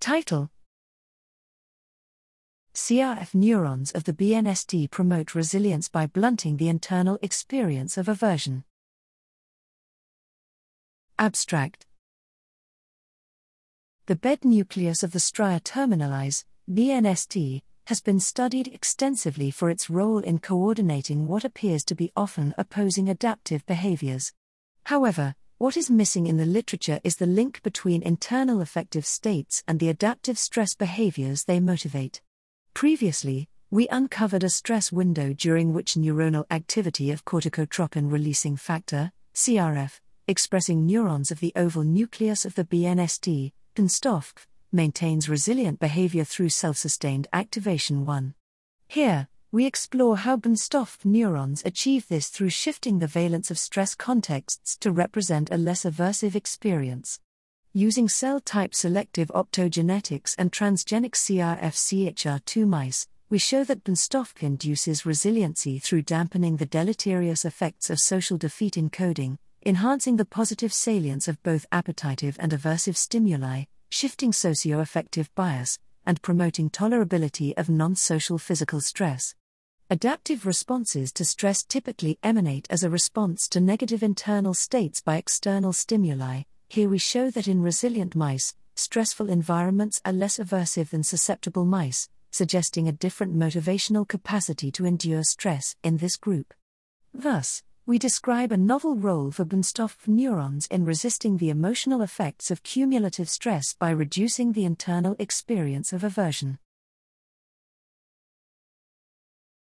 Title CRF neurons of the BNST promote resilience by blunting the internal experience of aversion. Abstract The bed nucleus of the stria terminalis, BNST, has been studied extensively for its role in coordinating what appears to be often opposing adaptive behaviors. However, what is missing in the literature is the link between internal affective states and the adaptive stress behaviors they motivate. Previously, we uncovered a stress window during which neuronal activity of corticotropin releasing factor, CRF, expressing neurons of the oval nucleus of the BNST, BNSTOF, maintains resilient behavior through self sustained activation 1. Here, we explore how BNSTOF neurons achieve this through shifting the valence of stress contexts to represent a less aversive experience. Using cell type selective optogenetics and transgenic CRF-CHR2 mice, we show that BNSTOF induces resiliency through dampening the deleterious effects of social defeat encoding, enhancing the positive salience of both appetitive and aversive stimuli, shifting socio-affective bias, and promoting tolerability of non social physical stress. Adaptive responses to stress typically emanate as a response to negative internal states by external stimuli. Here we show that in resilient mice, stressful environments are less aversive than susceptible mice, suggesting a different motivational capacity to endure stress in this group. Thus, we describe a novel role for BNSTOF neurons in resisting the emotional effects of cumulative stress by reducing the internal experience of aversion.